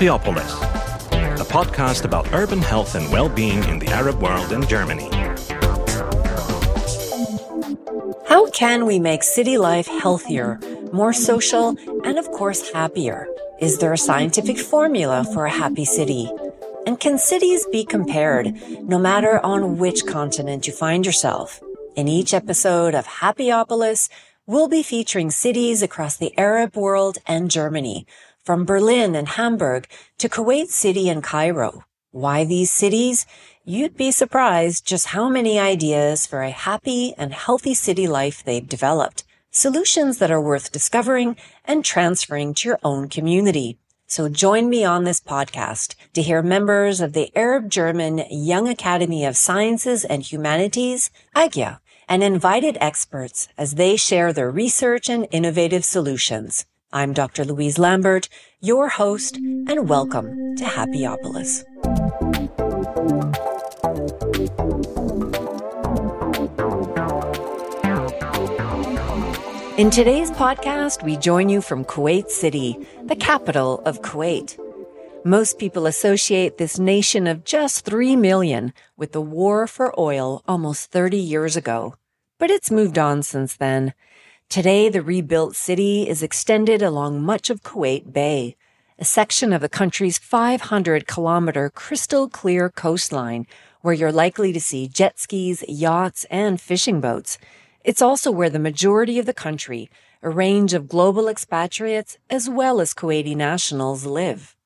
Happyopolis, a podcast about urban health and well being in the Arab world and Germany. How can we make city life healthier, more social, and of course, happier? Is there a scientific formula for a happy city? And can cities be compared, no matter on which continent you find yourself? In each episode of Happyopolis, we'll be featuring cities across the Arab world and Germany, from Berlin and Hamburg to Kuwait City and Cairo. Why these cities? You'd be surprised just how many ideas for a happy and healthy city life they've developed. Solutions that are worth discovering and transferring to your own community. So join me on this podcast to hear members of the Arab German Young Academy of Sciences and Humanities, AGYA, and invited experts as they share their research and innovative solutions. I'm Dr. Louise Lambert, your host, and welcome to Happyopolis. In today's podcast, we join you from Kuwait City, the capital of Kuwait. Most people associate this nation of just 3 million with the war for oil almost 30 years ago. But it's moved on since then. Today, the rebuilt city is extended along much of Kuwait Bay, a section of the country's 500 kilometer crystal clear coastline where you're likely to see jet skis, yachts, and fishing boats. It's also where the majority of the country, a range of global expatriates as well as Kuwaiti nationals live.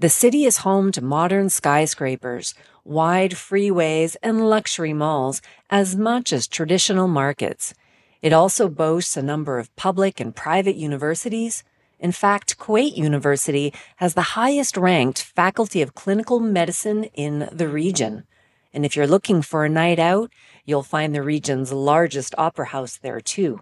The city is home to modern skyscrapers, wide freeways, and luxury malls as much as traditional markets. It also boasts a number of public and private universities. In fact, Kuwait University has the highest ranked faculty of clinical medicine in the region. And if you're looking for a night out, You'll find the region's largest opera house there too.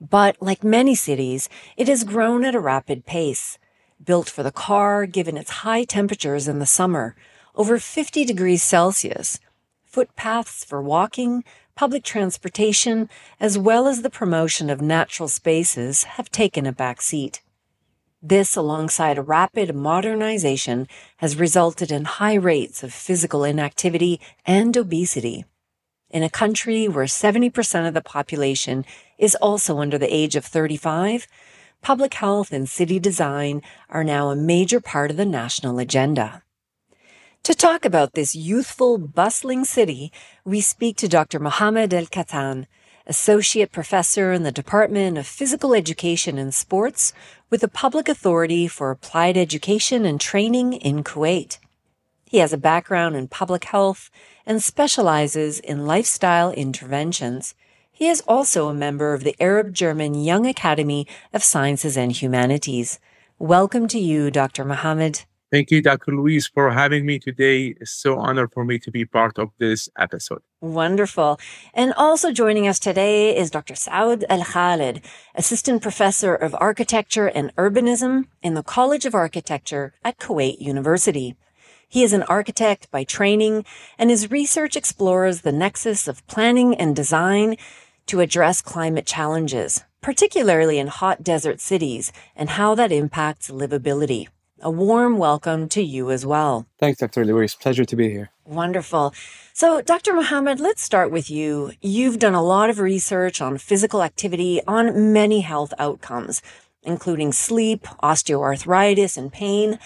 But like many cities, it has grown at a rapid pace. Built for the car, given its high temperatures in the summer, over 50 degrees Celsius, footpaths for walking, public transportation, as well as the promotion of natural spaces have taken a back seat. This, alongside a rapid modernization, has resulted in high rates of physical inactivity and obesity in a country where 70% of the population is also under the age of 35, public health and city design are now a major part of the national agenda. To talk about this youthful, bustling city, we speak to Dr. Mohamed El Katan, Associate Professor in the Department of Physical Education and Sports with the Public Authority for Applied Education and Training in Kuwait. He has a background in public health and specializes in lifestyle interventions. He is also a member of the Arab German Young Academy of Sciences and Humanities. Welcome to you, Dr. Mohammed. Thank you, Dr. Louise, for having me today. It's so honored for me to be part of this episode. Wonderful. And also joining us today is Dr. Saud Al Khalid, Assistant Professor of Architecture and Urbanism in the College of Architecture at Kuwait University. He is an architect by training, and his research explores the nexus of planning and design to address climate challenges, particularly in hot desert cities, and how that impacts livability. A warm welcome to you as well. Thanks, Dr. Louise. Pleasure to be here. Wonderful. So, Dr. Mohammed, let's start with you. You've done a lot of research on physical activity on many health outcomes, including sleep, osteoarthritis, and pain.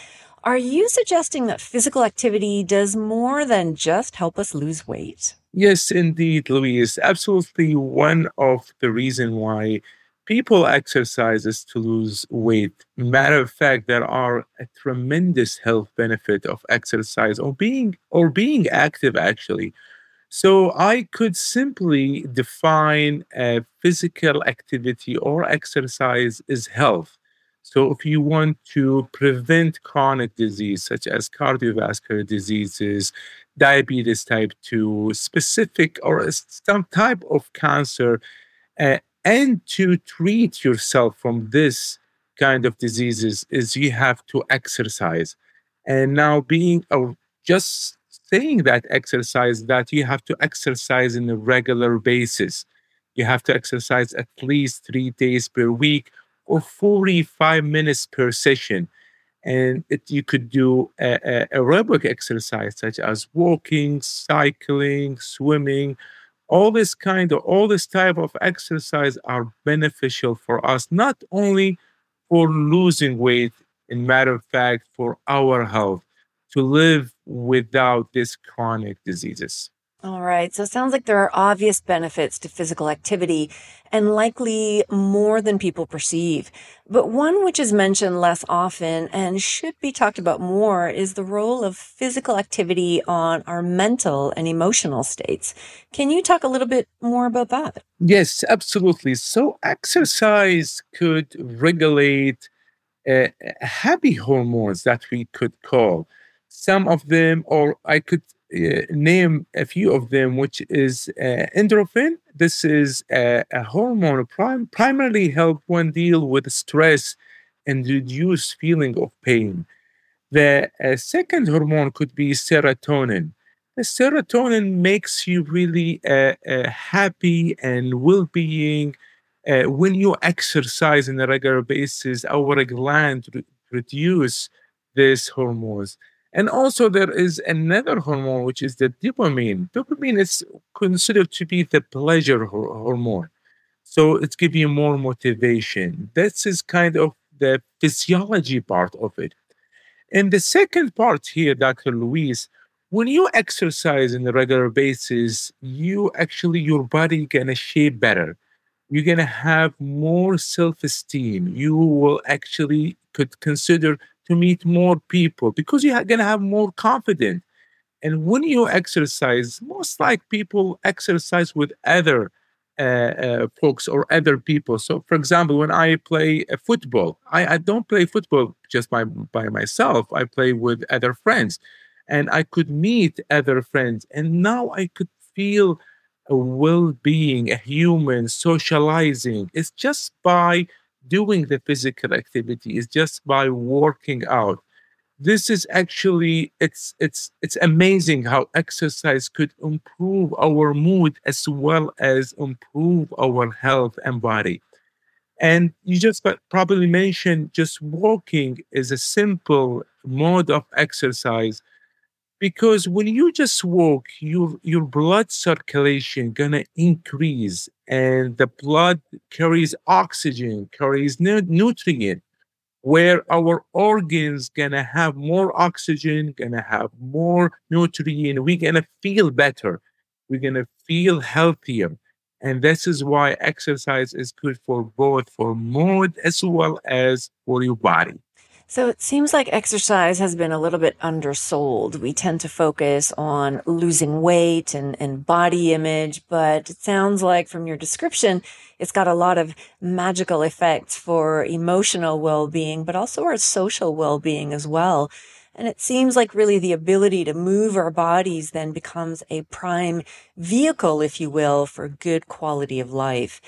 Are you suggesting that physical activity does more than just help us lose weight? Yes, indeed, Louise. Absolutely one of the reason why people exercises to lose weight. Matter of fact, there are a tremendous health benefit of exercise or being or being active actually. So I could simply define a physical activity or exercise as health. So, if you want to prevent chronic disease such as cardiovascular diseases, diabetes type 2, specific or some type of cancer, uh, and to treat yourself from this kind of diseases, is you have to exercise. And now, being or just saying that exercise, that you have to exercise in a regular basis. You have to exercise at least three days per week or 45 minutes per session. and it, you could do a, a aerobic exercise such as walking, cycling, swimming. All this kind of all this type of exercise are beneficial for us, not only for losing weight, in matter of fact, for our health, to live without these chronic diseases. All right. So it sounds like there are obvious benefits to physical activity and likely more than people perceive. But one which is mentioned less often and should be talked about more is the role of physical activity on our mental and emotional states. Can you talk a little bit more about that? Yes, absolutely. So exercise could regulate uh, happy hormones that we could call some of them, or I could name a few of them, which is uh, endorphin. This is a, a hormone prim- primarily help one deal with stress and reduce feeling of pain. The uh, second hormone could be serotonin. The serotonin makes you really uh, uh, happy and well-being. Uh, when you exercise on a regular basis, our gland re- reduce these hormones. And also, there is another hormone, which is the dopamine. Dopamine is considered to be the pleasure hormone. So it gives you more motivation. This is kind of the physiology part of it. And the second part here, Dr. Louise, when you exercise on a regular basis, you actually, your body gonna shape better. You're gonna have more self-esteem. You will actually could consider to meet more people because you're going to have more confidence. And when you exercise, most like people exercise with other uh, uh, folks or other people. So, for example, when I play a football, I, I don't play football just by by myself. I play with other friends, and I could meet other friends, and now I could feel a well-being, a human socializing. It's just by doing the physical activity is just by working out. This is actually it's it's it's amazing how exercise could improve our mood as well as improve our health and body. And you just probably mentioned just walking is a simple mode of exercise because when you just walk your your blood circulation gonna increase and the blood carries oxygen carries nu- nutrient where our organs gonna have more oxygen gonna have more nutrient. We're gonna feel better. We're gonna feel healthier. And this is why exercise is good for both for mood as well as for your body so it seems like exercise has been a little bit undersold. We tend to focus on losing weight and, and body image, but it sounds like from your description, it's got a lot of magical effects for emotional well-being, but also our social well-being as well. And it seems like really the ability to move our bodies then becomes a prime vehicle, if you will, for good quality of life.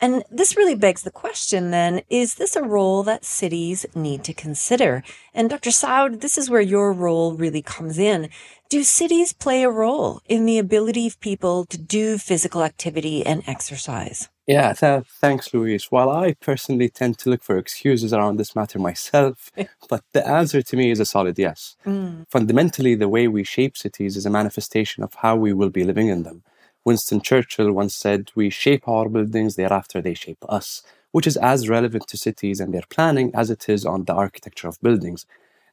And this really begs the question then, is this a role that cities need to consider? And Dr. Saud, this is where your role really comes in. Do cities play a role in the ability of people to do physical activity and exercise? Yeah, th- thanks, Louise. While I personally tend to look for excuses around this matter myself, but the answer to me is a solid yes. Mm. Fundamentally, the way we shape cities is a manifestation of how we will be living in them. Winston Churchill once said, We shape our buildings, thereafter they shape us, which is as relevant to cities and their planning as it is on the architecture of buildings.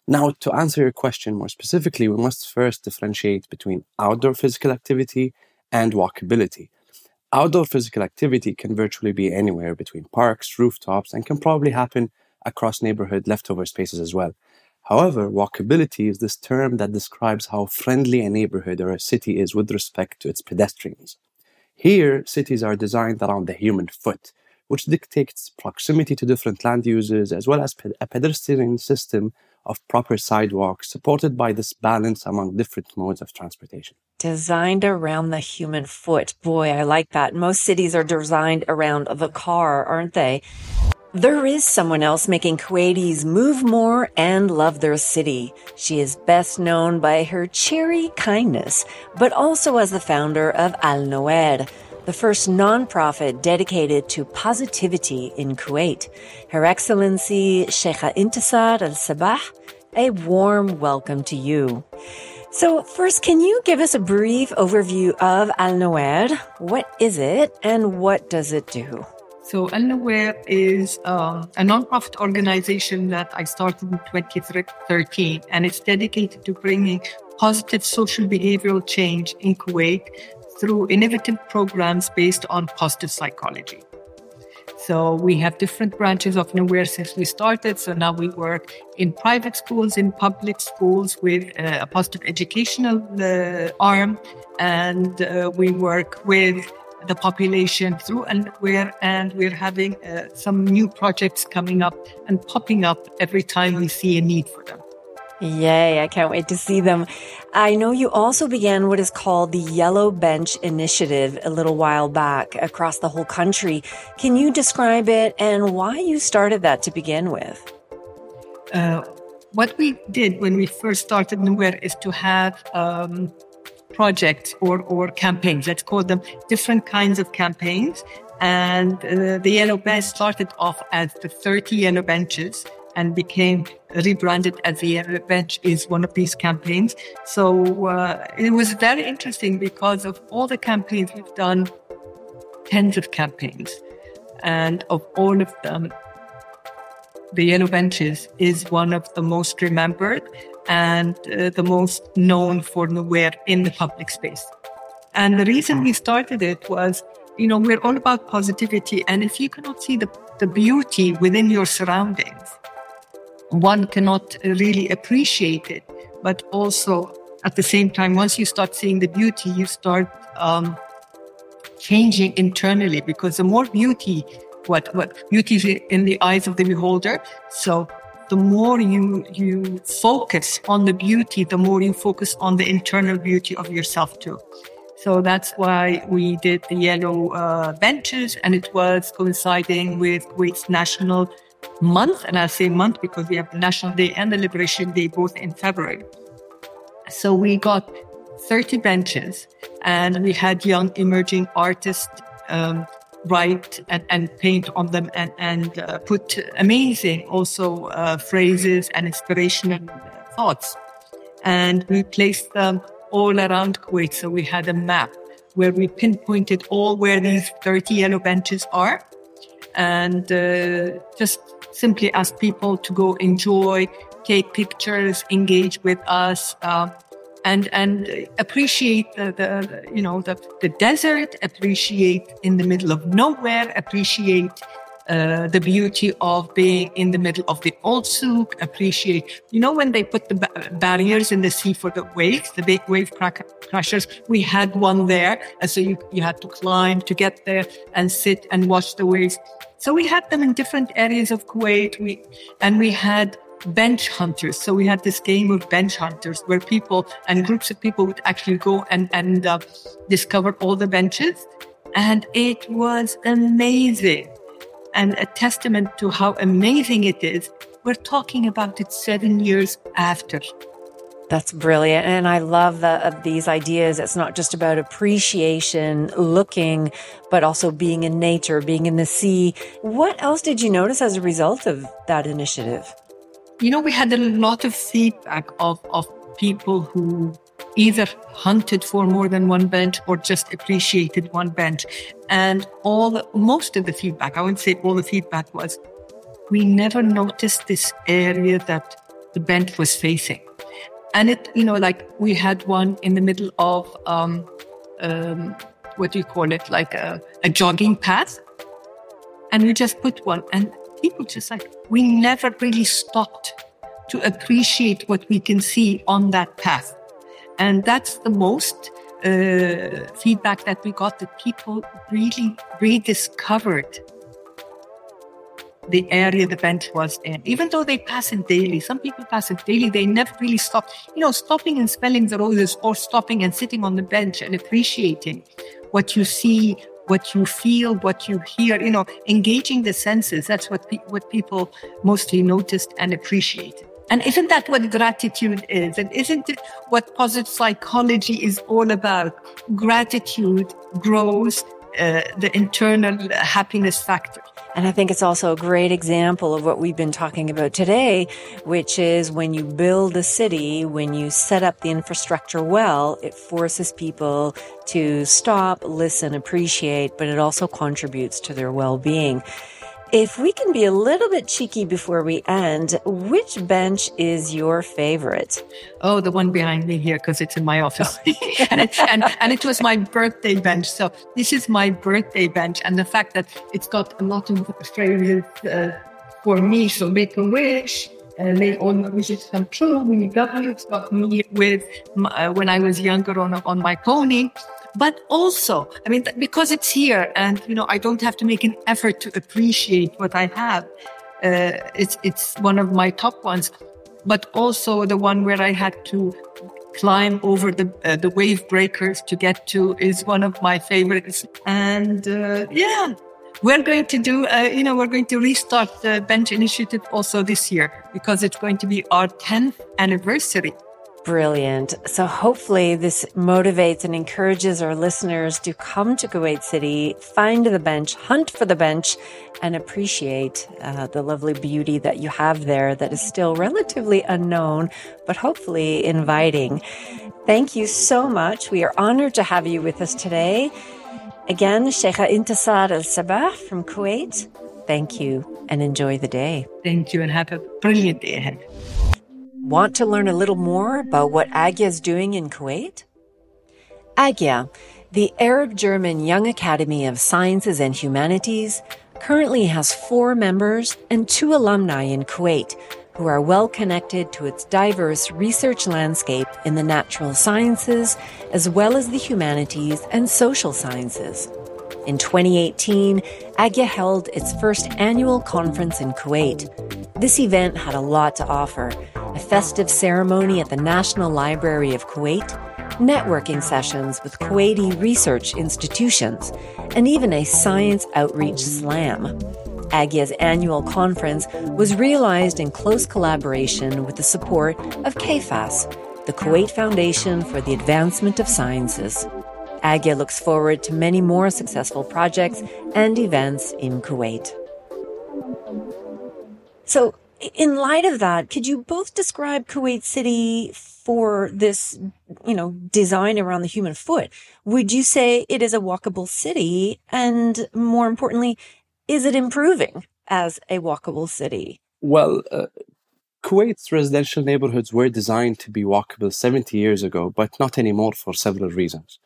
Now, to answer your question more specifically, we must first differentiate between outdoor physical activity and walkability. Outdoor physical activity can virtually be anywhere between parks, rooftops, and can probably happen across neighborhood leftover spaces as well. However, walkability is this term that describes how friendly a neighborhood or a city is with respect to its pedestrians. Here, cities are designed around the human foot, which dictates proximity to different land uses as well as a pedestrian system of proper sidewalks supported by this balance among different modes of transportation. Designed around the human foot. Boy, I like that. Most cities are designed around the car, aren't they? There is someone else making Kuwaitis move more and love their city. She is best known by her cheery kindness, but also as the founder of Al Nowair, the first nonprofit dedicated to positivity in Kuwait. Her Excellency Sheikha Intisar Al Sabah, a warm welcome to you. So, first, can you give us a brief overview of Al Nowair? What is it and what does it do? So, Nowair is um, a nonprofit organization that I started in 2013, and it's dedicated to bringing positive social behavioral change in Kuwait through innovative programs based on positive psychology. So we have different branches of Nowair since we started. So now we work in private schools, in public schools with uh, a positive educational uh, arm, and uh, we work with the population through Nowair, and we're having uh, some new projects coming up and popping up every time we see a need for them. Yay, I can't wait to see them. I know you also began what is called the Yellow Bench Initiative a little while back across the whole country. Can you describe it and why you started that to begin with? Uh, what we did when we first started Nowair is to have um, projects or, or campaigns, let's call them different kinds of campaigns. And uh, the Yellow Bench started off as the 30 Yellow Benches and became rebranded as the Yellow Bench is one of these campaigns. So uh, it was very interesting because of all the campaigns we've done, tens of campaigns, and of all of them, the Yellow Benches is one of the most remembered and uh, the most known for Nowair in the public space. And the reason we started it was, you know, we're all about positivity. And if you cannot see the, the beauty within your surroundings, one cannot really appreciate it. But also at the same time, once you start seeing the beauty, you start um, changing internally because the more beauty, what what beauty is in the eyes of the beholder. So the more you you focus on the beauty, the more you focus on the internal beauty of yourself too. So that's why we did the yellow uh, benches, and it was coinciding with Kuwait's national month, and I say month because we have the National Day and the Liberation Day both in February. So we got 30 benches and we had young emerging artists um, write and, and, paint on them and, and uh, put amazing also uh, phrases and inspirational thoughts. And we placed them all around Kuwait. So we had a map where we pinpointed all where these 30 yellow benches are and uh, just simply ask people to go enjoy, take pictures, engage with us, uh, and and appreciate the, the you know the, the desert, appreciate in the middle of nowhere, appreciate uh, the beauty of being in the middle of the old souk, appreciate, you know, when they put the ba- barriers in the sea for the waves, the big wave crashers, we had one there. And so you, you had to climb to get there and sit and watch the waves. So we had them in different areas of Kuwait. We, and we had bench hunters. So we had this game of bench hunters where people and groups of people would actually go and, and uh, discover all the benches. And it was amazing and a testament to how amazing it is. We're talking about it seven years after. That's brilliant. And I love the, of these ideas. It's not just about appreciation, looking, but also being in nature, being in the sea. What else did you notice as a result of that initiative? You know, we had a lot of feedback of, of people who either hunted for more than one bench or just appreciated one bench. And all the, most of the feedback, I wouldn't say all the feedback was, we never noticed this area that the bench was facing. And it, you know, like we had one in the middle of, um, um, what do you call it? Like a, a jogging path. And we just put one and people just like, we never really stopped to appreciate what we can see on that path. And that's the most uh, feedback that we got that people really rediscovered the area the bench was in. Even though they pass it daily, some people pass it daily, they never really stop. You know, stopping and smelling the roses or stopping and sitting on the bench and appreciating what you see, what you feel, what you hear, you know, engaging the senses. That's what, pe- what people mostly noticed and appreciated. And isn't that what gratitude is? And isn't it what positive psychology is all about? Gratitude grows uh, the internal happiness factor. And I think it's also a great example of what we've been talking about today, which is when you build a city, when you set up the infrastructure well, it forces people to stop, listen, appreciate, but it also contributes to their well-being. If we can be a little bit cheeky before we end, which bench is your favorite? Oh, the one behind me here, because it's in my office. and, it, and, and, it was my birthday bench. So this is my birthday bench. And the fact that it's got a lot of phrases uh, for me. So make a wish, and make all my wishes come true. When you got me, it's got me with my, uh, when I was younger on, on my pony but also, I mean, because it's here and, you know, I don't have to make an effort to appreciate what I have. Uh, it's, it's one of my top ones, but also the one where I had to climb over the, uh, the wave breakers to get to is one of my favorites. And, uh, yeah, we're going to do, uh, you know, we're going to restart the bench initiative also this year because it's going to be our 10th anniversary. Brilliant. So hopefully this motivates and encourages our listeners to come to Kuwait City, find the bench, hunt for the bench, and appreciate uh, the lovely beauty that you have there that is still relatively unknown, but hopefully inviting. Thank you so much. We are honored to have you with us today. Again, Sheikha Intisar Al Sabah from Kuwait. Thank you and enjoy the day. Thank you and have a brilliant day ahead. Want to learn a little more about what AGYA is doing in Kuwait? AGYA, the Arab German Young Academy of Sciences and Humanities, currently has four members and two alumni in Kuwait who are well connected to its diverse research landscape in the natural sciences as well as the humanities and social sciences. In 2018, AGYA held its first annual conference in Kuwait. This event had a lot to offer a festive ceremony at the National Library of Kuwait, networking sessions with Kuwaiti research institutions, and even a science outreach slam. AGYA's annual conference was realized in close collaboration with the support of KFAS, the Kuwait Foundation for the Advancement of Sciences. AGYA looks forward to many more successful projects and events in Kuwait. So, in light of that, could you both describe Kuwait City for this, you know, design around the human foot? Would you say it is a walkable city? And more importantly, is it improving as a walkable city? Well, uh, Kuwait's residential neighborhoods were designed to be walkable 70 years ago, but not anymore for several reasons.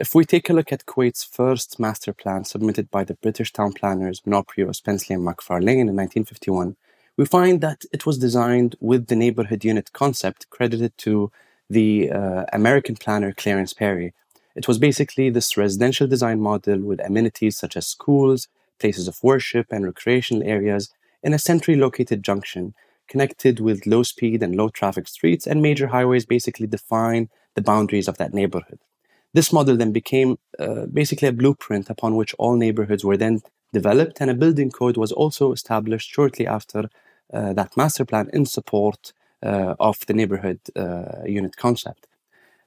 If we take a look at Kuwait's first master plan submitted by the British town planners Minoprio, Spencely, and Macfarlane in 1951, we find that it was designed with the neighborhood unit concept credited to the uh, American planner Clarence Perry. It was basically this residential design model with amenities such as schools, places of worship, and recreational areas in a centrally located junction connected with low speed and low traffic streets and major highways basically define the boundaries of that neighborhood. This model then became uh, basically a blueprint upon which all neighborhoods were then developed, and a building code was also established shortly after uh, that master plan in support uh, of the neighborhood uh, unit concept.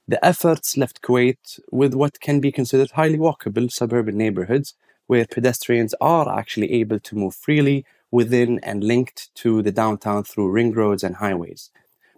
The efforts left Kuwait with what can be considered highly walkable suburban neighborhoods where pedestrians are actually able to move freely within and linked to the downtown through ring roads and highways.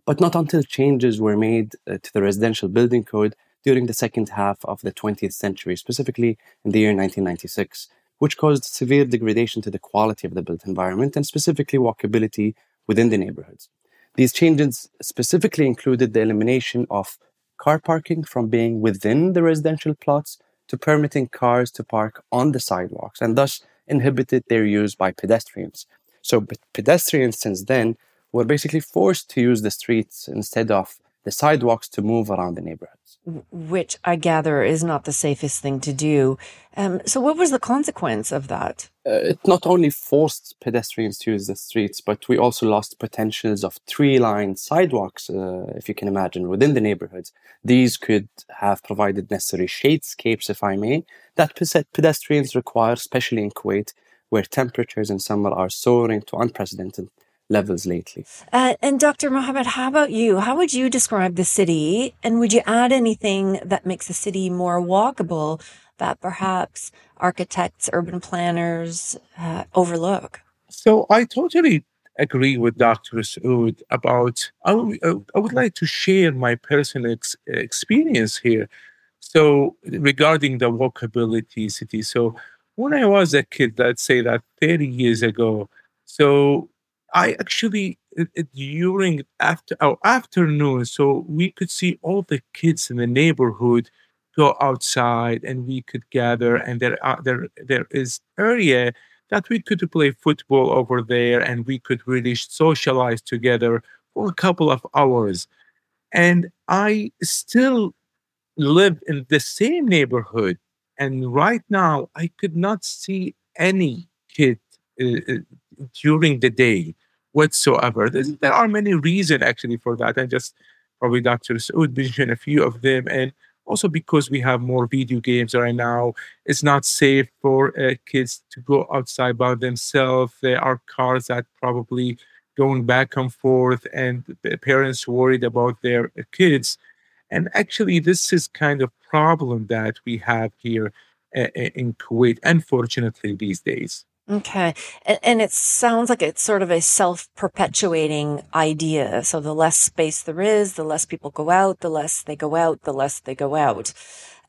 But not until changes were made uh, to the residential building code during the second half of the 20th century, specifically in the year 1996, which caused severe degradation to the quality of the built environment and specifically walkability within the neighborhoods. These changes specifically included the elimination of car parking from being within the residential plots to permitting cars to park on the sidewalks and thus inhibited their use by pedestrians. So pedestrians since then were basically forced to use the streets instead of the sidewalks to move around the neighborhoods. Which I gather is not the safest thing to do. Um, so, what was the consequence of that? Uh, it not only forced pedestrians to use the streets, but we also lost potentials of tree lined sidewalks, uh, if you can imagine, within the neighborhoods. These could have provided necessary shadescapes, if I may, that pedestrians require, especially in Kuwait, where temperatures in summer are soaring to unprecedented levels lately. Uh, and Dr. Mohammed, how about you? How would you describe the city? And would you add anything that makes the city more walkable that perhaps architects, urban planners uh, overlook? So I totally agree with Dr. Saud about, I would like to share my personal ex- experience here. So regarding the walkability city. So when I was a kid, let's say that 30 years ago, so I actually during after our afternoon, so we could see all the kids in the neighborhood go outside, and we could gather, and there are there there is area that we could play football over there, and we could really socialize together for a couple of hours. And I still live in the same neighborhood, and right now I could not see any kid uh, uh during the day whatsoever. There are many reasons actually for that, and just probably Dr. Saud mentioned a few of them. And also because we have more video games right now, it's not safe for uh, kids to go outside by themselves. There are cars that probably going back and forth, and parents worried about their kids. And actually, this is kind of problem that we have here uh, in Kuwait, unfortunately, these days. Okay. And, and it sounds like it's sort of a self perpetuating idea. So the less space there is, the less people go out, the less they go out, the less they go out.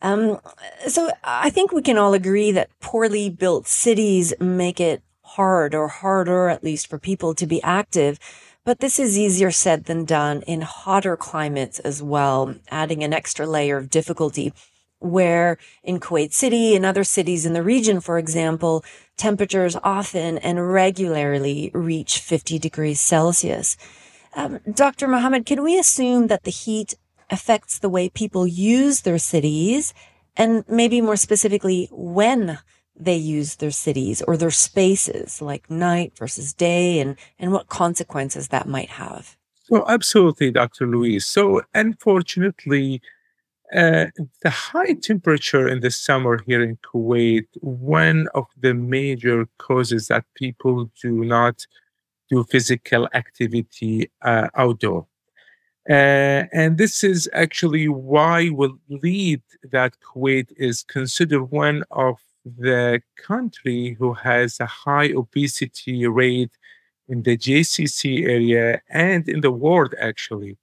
Um, so I think we can all agree that poorly built cities make it hard or harder, at least for people to be active. But this is easier said than done in hotter climates as well, adding an extra layer of difficulty where in Kuwait City and other cities in the region, for example, temperatures often and regularly reach 50 degrees Celsius. Um, Dr. Mohammed, can we assume that the heat affects the way people use their cities and maybe more specifically when they use their cities or their spaces like night versus day and, and what consequences that might have? So absolutely, Dr. Louise. So unfortunately, uh, the high temperature in the summer here in Kuwait, one of the major causes that people do not do physical activity uh, outdoor. Uh, and this is actually why will lead that Kuwait is considered one of the country who has a high obesity rate in the GCC area and in the world actually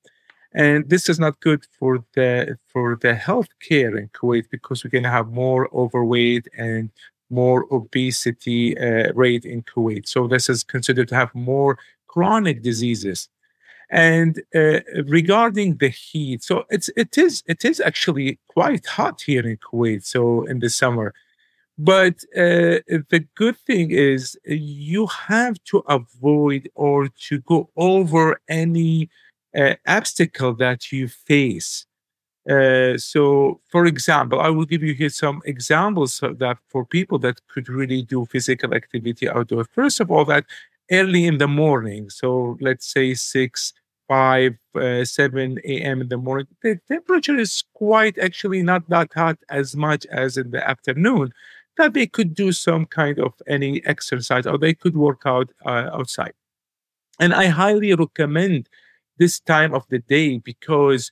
and this is not good for the for the healthcare in Kuwait because we're going to have more overweight and more obesity uh, rate in Kuwait. So this is considered to have more chronic diseases. And uh, regarding the heat, so it's it is it is actually quite hot here in Kuwait. So in the summer, but uh, the good thing is you have to avoid or to go over any uh, obstacle that you face. Uh, so, for example, I will give you here some examples that for people that could really do physical activity outdoor. First of all, that early in the morning, so let's say 6, 5, uh, 7 a.m. in the morning, the temperature is quite actually not that hot as much as in the afternoon. That they could do some kind of any exercise or they could work out uh, outside. And I highly recommend this time of the day because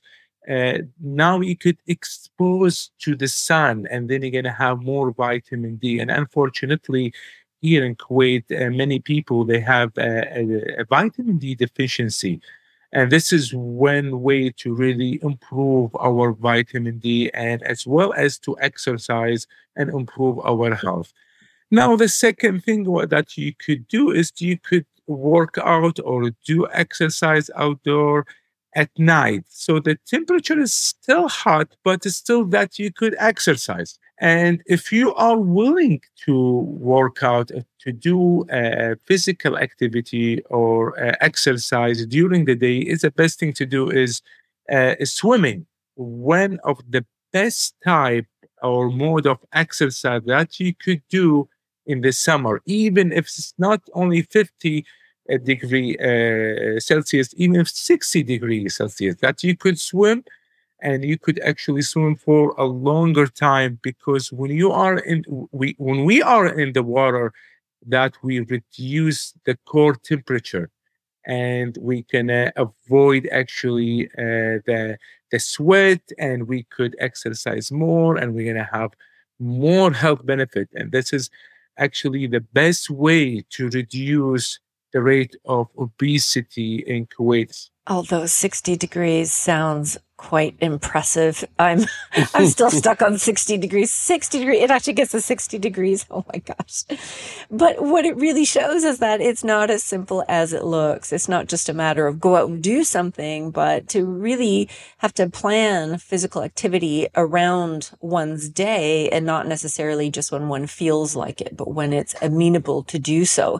uh, now you could expose to the sun and then you're going to have more vitamin D. And unfortunately, here in Kuwait, uh, many people they have a, a, a, vitamin D deficiency, and this is one way to really improve our vitamin D and as well as to exercise and improve our health. Now, the second thing that you could do is you could work out or do exercise outdoor at night. So the temperature is still hot, but it's still that you could exercise. And if you are willing to work out, uh, to do a physical activity or uh, exercise during the day, is the best thing to do is uh, swimming. One of the best type or mode of exercise that you could do in the summer, even if it's not only 50 uh, degree uh, Celsius, even if 60 degrees Celsius, that you could swim and you could actually swim for a longer time because when you are in we when we are in the water that we reduce the core temperature and we can uh, avoid actually uh, the the sweat and we could exercise more and we're going to have more health benefit. And this is actually the best way to reduce the rate of obesity in Kuwait. Although 60 degrees sounds quite impressive. I'm I'm still stuck on 60 degrees. 60 degrees. It actually gets to 60 degrees. Oh my gosh. But what it really shows is that it's not as simple as it looks. It's not just a matter of go out and do something, but to really have to plan physical activity around one's day and not necessarily just when one feels like it, but when it's amenable to do so.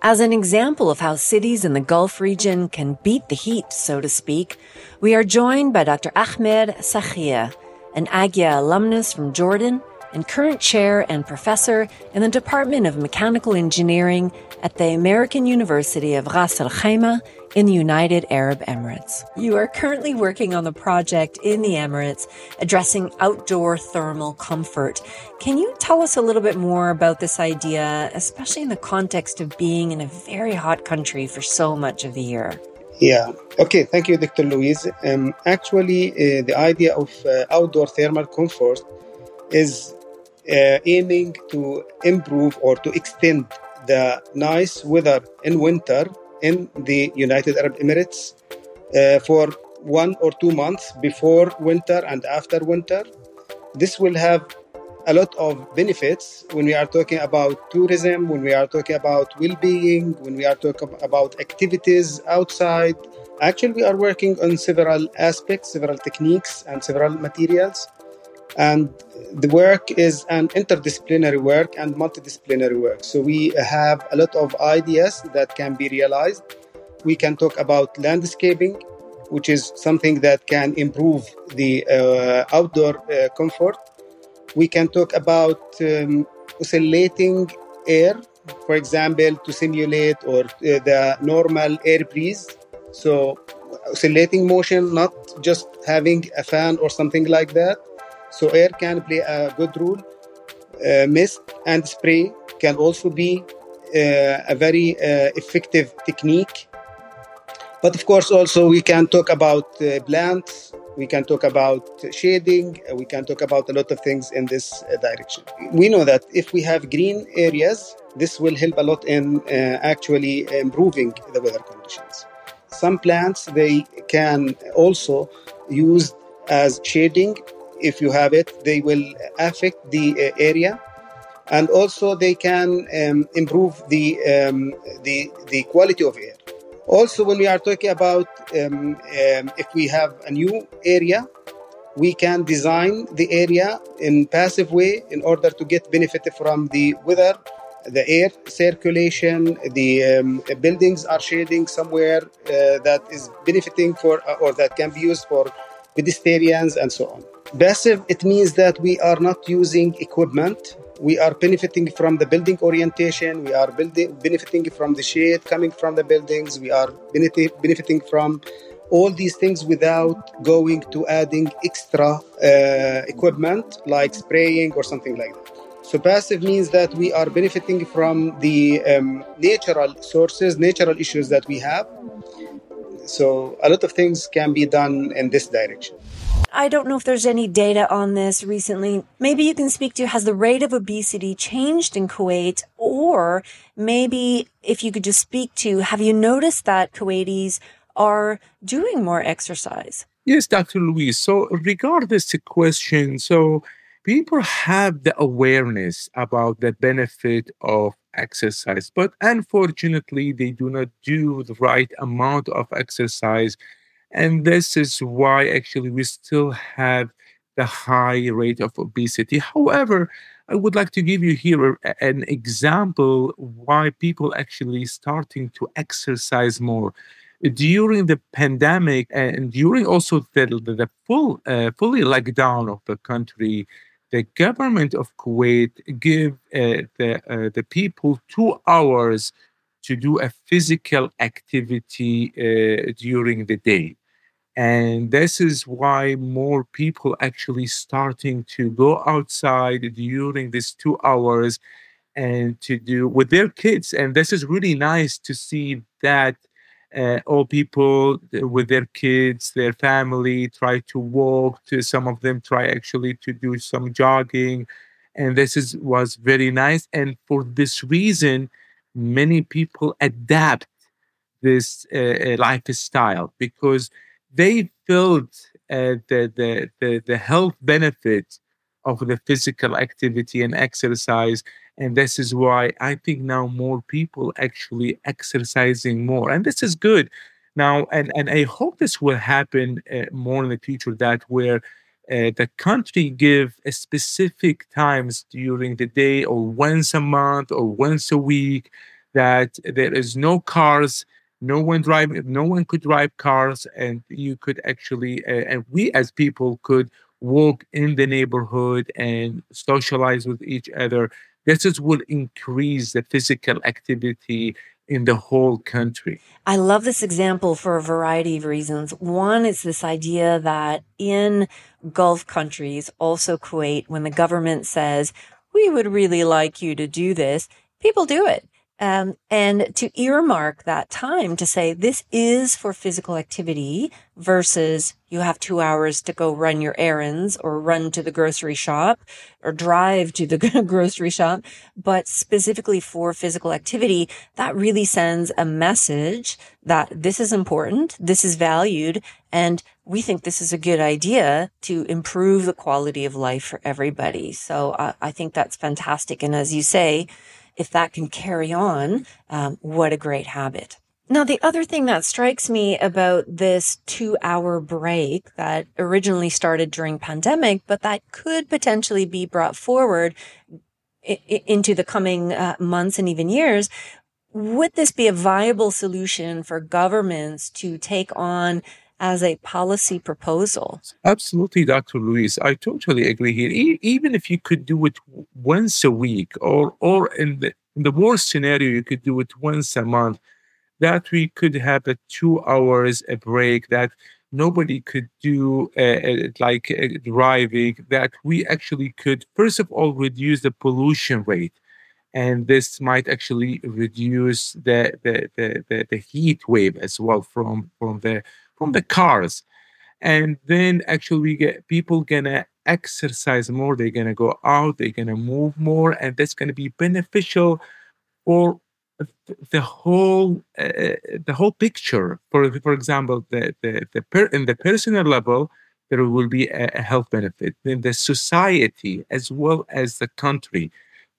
As an example of how cities in the Gulf region can beat the heat, so to speak, we are joined by Dr. Ahmed Sakhrieh, an AGYA alumnus from Jordan and current chair and professor in the Department of Mechanical Engineering at the American University of Ras Al Khaimah in the United Arab Emirates. You are currently working on the project in the Emirates addressing outdoor thermal comfort. Can you tell us a little bit more about this idea, especially in the context of being in a very hot country for so much of the year? Yeah. Okay. Thank you, Dr. Louise. Um, actually, uh, the idea of uh, outdoor thermal comfort is uh, aiming to improve or to extend the nice weather in winter in the United Arab Emirates uh, for one or two months before winter and after winter. This will have a lot of benefits when we are talking about tourism, when we are talking about well being, when we are talking about activities outside. Actually, we are working on several aspects, several techniques, and several materials. And the work is an interdisciplinary work and multidisciplinary work. So we have a lot of ideas that can be realized. We can talk about landscaping, which is something that can improve the uh, outdoor uh, comfort. We can talk about um, oscillating air, for example, to simulate or uh, the normal air breeze. So oscillating motion, not just having a fan or something like that. So air can play a good role. Uh, mist and spray can also be uh, a very uh, effective technique. But of course, also we can talk about uh, plants, we can talk about shading, uh, we can talk about a lot of things in this direction. We know that if we have green areas, this will help a lot in actually improving the weather conditions. Some plants they can also use as shading if you have it, they will affect the uh, area, and also they can um, improve the, um, the the quality of air. Also, when we are talking about um, um, if we have a new area, we can design the area in passive way in order to get benefit from the weather the air circulation, the um, buildings are shading somewhere uh, that is benefiting for uh, or that can be used for pedestrians and so on. Passive, it means that we are not using equipment. We are benefiting from the building orientation. We are building, benefiting from the shade coming from the buildings. We are benefiting from all these things without going to adding extra uh, equipment like spraying or something like that. So passive means that we are benefiting from the um, natural sources, natural issues that we have. So a lot of things can be done in this direction. I don't know if there's any data on this recently. Maybe you can speak to has the rate of obesity changed in Kuwait? Or maybe if you could just speak to have you noticed that Kuwaitis are doing more exercise? Yes, Dr. Louise. So, regardless the question, so people have the awareness about the benefit of exercise, but unfortunately, they do not do the right amount of exercise and this is why actually we still have the high rate of obesity. However, I would like to give you here an example why people actually starting to exercise more during the pandemic and during also the, the full uh, fully lockdown of the country the government of kuwait give uh, the uh, the people 2 hours to do a physical activity uh, during the day and this is why more people actually starting to go outside during these two hours and to do with their kids and this is really nice to see that uh, all people with their kids, their family try to walk. To some of them try actually to do some jogging, and this is was very nice. And for this reason, many people adapt this uh, uh lifestyle because they felt uh, the, the the the health benefit of the physical activity and exercise. And this is why i think now more people actually exercising more. And this is good. Now and and i hope this will happen uh, more in the future that where uh, the country give specific times during the day or once a month or once a week that there is no cars no one drive no one could drive cars and you could actually uh, and we as people could walk in the neighborhood and socialize with each other. This is, will increase the physical activity in the whole country. I love this example for a variety of reasons. One is this idea that in Gulf countries, also Kuwait, when the government says, we would really like you to do this, people do it. Um, and to earmark that time to say this is for physical activity versus you have two hours to go run your errands or run to the grocery shop or drive to the grocery shop, but specifically for physical activity, that really sends a message that this is important, this is valued, and we think this is a good idea to improve the quality of life for everybody. So uh, I think that's fantastic. And as you say, if that can carry on, um, what a great habit. Now, the other thing that strikes me about this two hour break that originally started during pandemic, but that could potentially be brought forward into the coming uh, months and even years. Would this be a viable solution for governments to take on as a policy proposal. Absolutely, Dr. Louise. I totally agree here. E- even if you could do it once a week, or or in the in the worst scenario, you could do it once a month. That we could have a two hours a break. That nobody could do uh, uh, like uh, driving. That we actually could first of all reduce the pollution rate and this might actually reduce the, the the, the, the, heat wave as well from from the from the cars. And then actually we get people gonna exercise more they're gonna go out they're gonna move more and that's gonna be beneficial for the whole uh, the whole picture. For for example the the, the per, in the personal level there will be a, a health benefit. In the society as well as the country.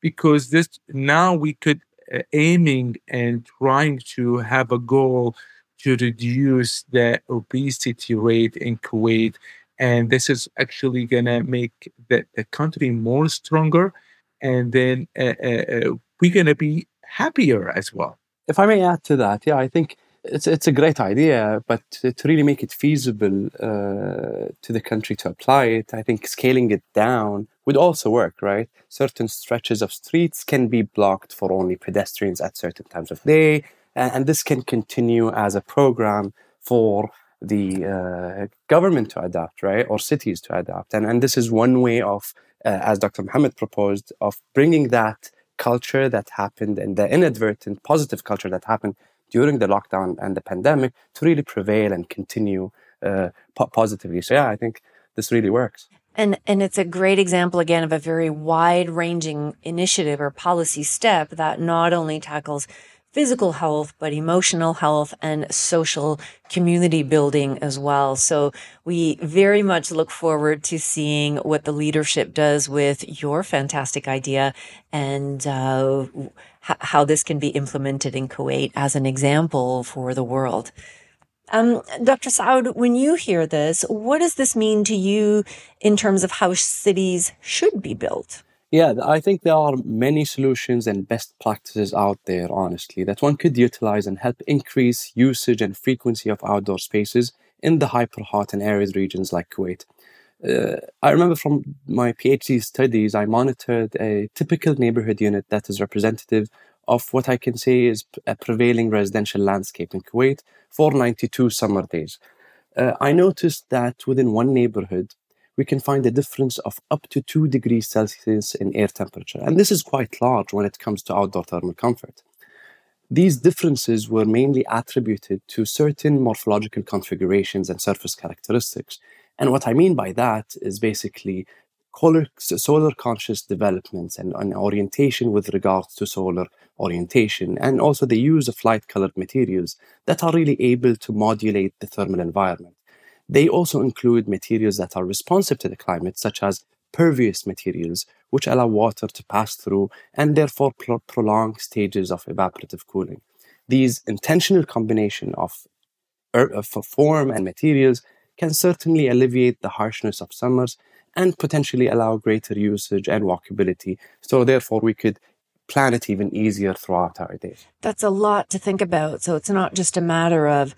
Because this now we could uh, aiming and trying to have a goal to reduce the obesity rate in Kuwait. And this is actually going to make the, the country more stronger. And then uh, uh, uh we're going to be happier as well. If I may add to that, yeah, I think it's it's a great idea, but to, really make it feasible uh, to the country to apply it, I think scaling it down would also work, right? Certain stretches of streets can be blocked for only pedestrians at certain times of day and this can continue as a program for the uh, government to adapt, right, or cities to adapt. And, and this is one way of, uh, as Dr. Mohammed proposed, of bringing that culture that happened and the inadvertent positive culture that happened during the lockdown and the pandemic to really prevail and continue uh, po- positively. So, yeah, I think this really works. And, and it's a great example again of a very wide ranging initiative or policy step that not only tackles physical health, but emotional health and social community building as well. So we very much look forward to seeing what the leadership does with your fantastic idea and uh, how this can be implemented in Kuwait as an example for the world. Um, Dr. Saud, when you hear this, what does this mean to you in terms of how cities should be built? Yeah, I think there are many solutions and best practices out there, honestly, that one could utilize and help increase usage and frequency of outdoor spaces in the hyper hot and arid regions like Kuwait. Uh, I remember from my PhD studies, I monitored a typical neighborhood unit that is representative of what I can say is a prevailing residential landscape in Kuwait for 92 summer days. Uh, I noticed that within one neighborhood, we can find a difference of up to 2 degrees Celsius in air temperature. And this is quite large when it comes to outdoor thermal comfort. These differences were mainly attributed to certain morphological configurations and surface characteristics. And what I mean by that is basically color, solar conscious developments and, and orientation with regards to solar orientation, and also the use of light colored materials that are really able to modulate the thermal environment. They also include materials that are responsive to the climate, such as pervious materials, which allow water to pass through and therefore pro- prolong stages of evaporative cooling. These intentional combination of, er- of form and materials can certainly alleviate the harshness of summers and potentially allow greater usage and walkability. So therefore, we could plan it even easier throughout our day. That's a lot to think about. So it's not just a matter of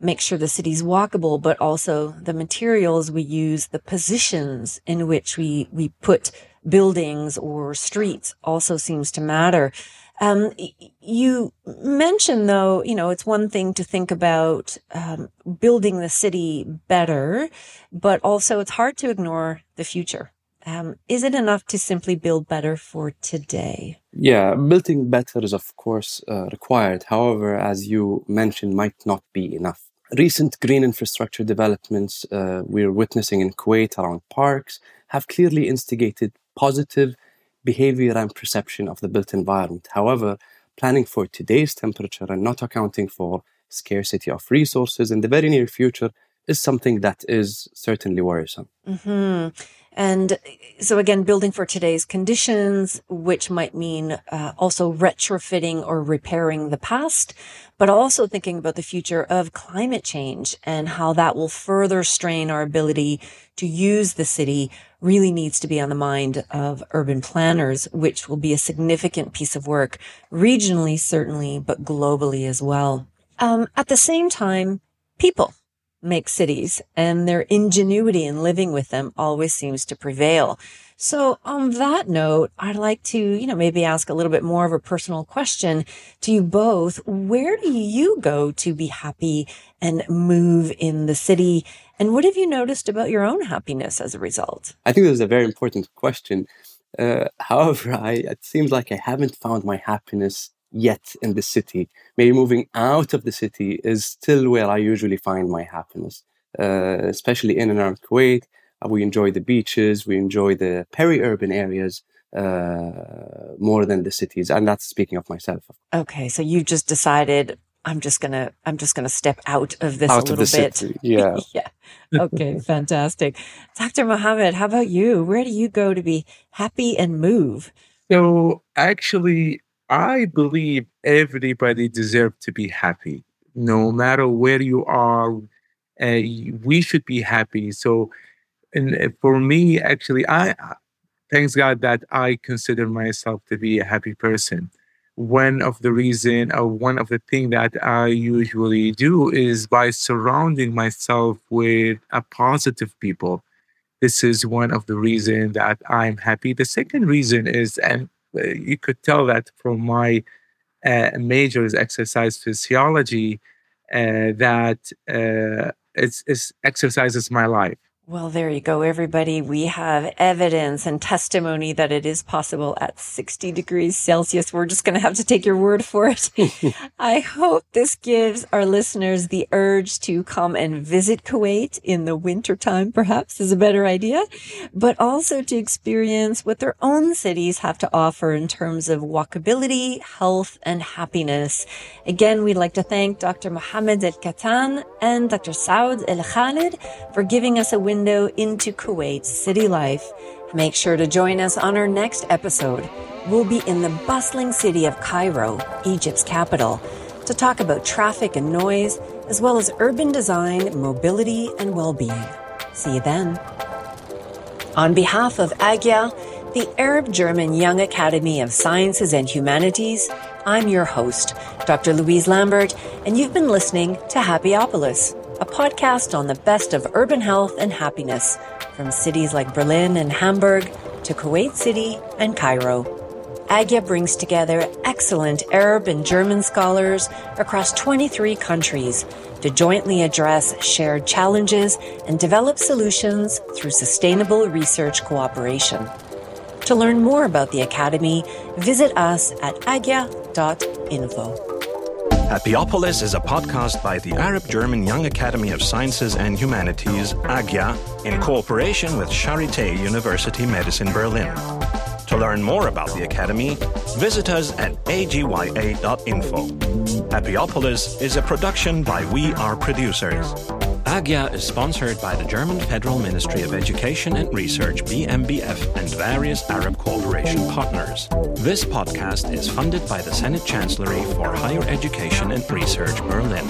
make sure the city's walkable, but also the materials we use, the positions in which we, we put buildings or streets also seems to matter. Um, you mentioned though, you know, it's one thing to think about um, building the city better, but also it's hard to ignore the future. Um, is it enough to simply build better for today? Yeah, building better is of course uh, required. However, as you mentioned, might not be enough. Recent green infrastructure developments uh, we're witnessing in Kuwait around parks have clearly instigated positive behavior and perception of the built environment. However, planning for today's temperature and not accounting for scarcity of resources in the very near future is something that is certainly worrisome. Mm-hmm. And so again, building for today's conditions, which might mean uh, also retrofitting or repairing the past, but also thinking about the future of climate change and how that will further strain our ability to use the city really needs to be on the mind of urban planners, which will be a significant piece of work regionally, certainly, but globally as well. Um, at the same time, people make cities and their ingenuity in living with them always seems to prevail. So on that note, I'd like to, you know, maybe ask a little bit more of a personal question to you both. Where do you go to be happy and move in the city? And what have you noticed about your own happiness as a result? I think this is a very important question. Uh, however, I, it seems like I haven't found my happiness yet in the city. Maybe moving out of the city is still where I usually find my happiness, uh, especially in and around Kuwait. Uh, we enjoy the beaches, we enjoy the peri-urban areas uh, more than the cities, and that's speaking of myself. Okay, so you just decided I'm just gonna I'm just gonna step out of this out a little bit. City. Yeah. yeah. Okay, fantastic. Dr. Mohammed, how about you? Where do you go to be happy and move? So actually, I believe everybody deserves to be happy, no matter where you are. Uh, we should be happy. So, and uh, for me, actually, I thanks God that I consider myself to be a happy person. One of the reason, or one of the thing that I usually do is by surrounding myself with a positive people. This is one of the reason that I'm happy. The second reason is, and you could tell that from my uh, major is exercise physiology uh, that uh, it's, it's exercises my life well, there you go, everybody. We have evidence and testimony that it is possible at 60 degrees Celsius. We're just going to have to take your word for it. I hope this gives our listeners the urge to come and visit Kuwait in the wintertime, perhaps is a better idea, but also to experience what their own cities have to offer in terms of walkability, health, and happiness. Again, we'd like to thank Dr. Mohammed El Katan and Dr. Saud El Khalid for giving us a window window into Kuwait's city life. Make sure to join us on our next episode. We'll be in the bustling city of Cairo, Egypt's capital, to talk about traffic and noise, as well as urban design, mobility, and well being. See you then. On behalf of AGYA, the Arab German Young Academy of Sciences and Humanities, I'm your host, Dr. Louise Lambert, and you've been listening to Happyopolis a podcast on the best of urban health and happiness from cities like Berlin and Hamburg to Kuwait City and Cairo. AGYA brings together excellent Arab and German scholars across 23 countries to jointly address shared challenges and develop solutions through sustainable research cooperation. To learn more about the Academy, visit us at agya.info. Happyopolis is a podcast by the Arab German Young Academy of Sciences and Humanities, AGYA, in cooperation with Charité University Medicine Berlin. To learn more about the Academy, visit us at agya.info. Happyopolis is a production by We Are Producers. AGYA is sponsored by the German Federal Ministry of Education and Research, BMBF, and various Arab cooperation partners. This podcast is funded by the Senate Chancellery for Higher Education and Research, Berlin.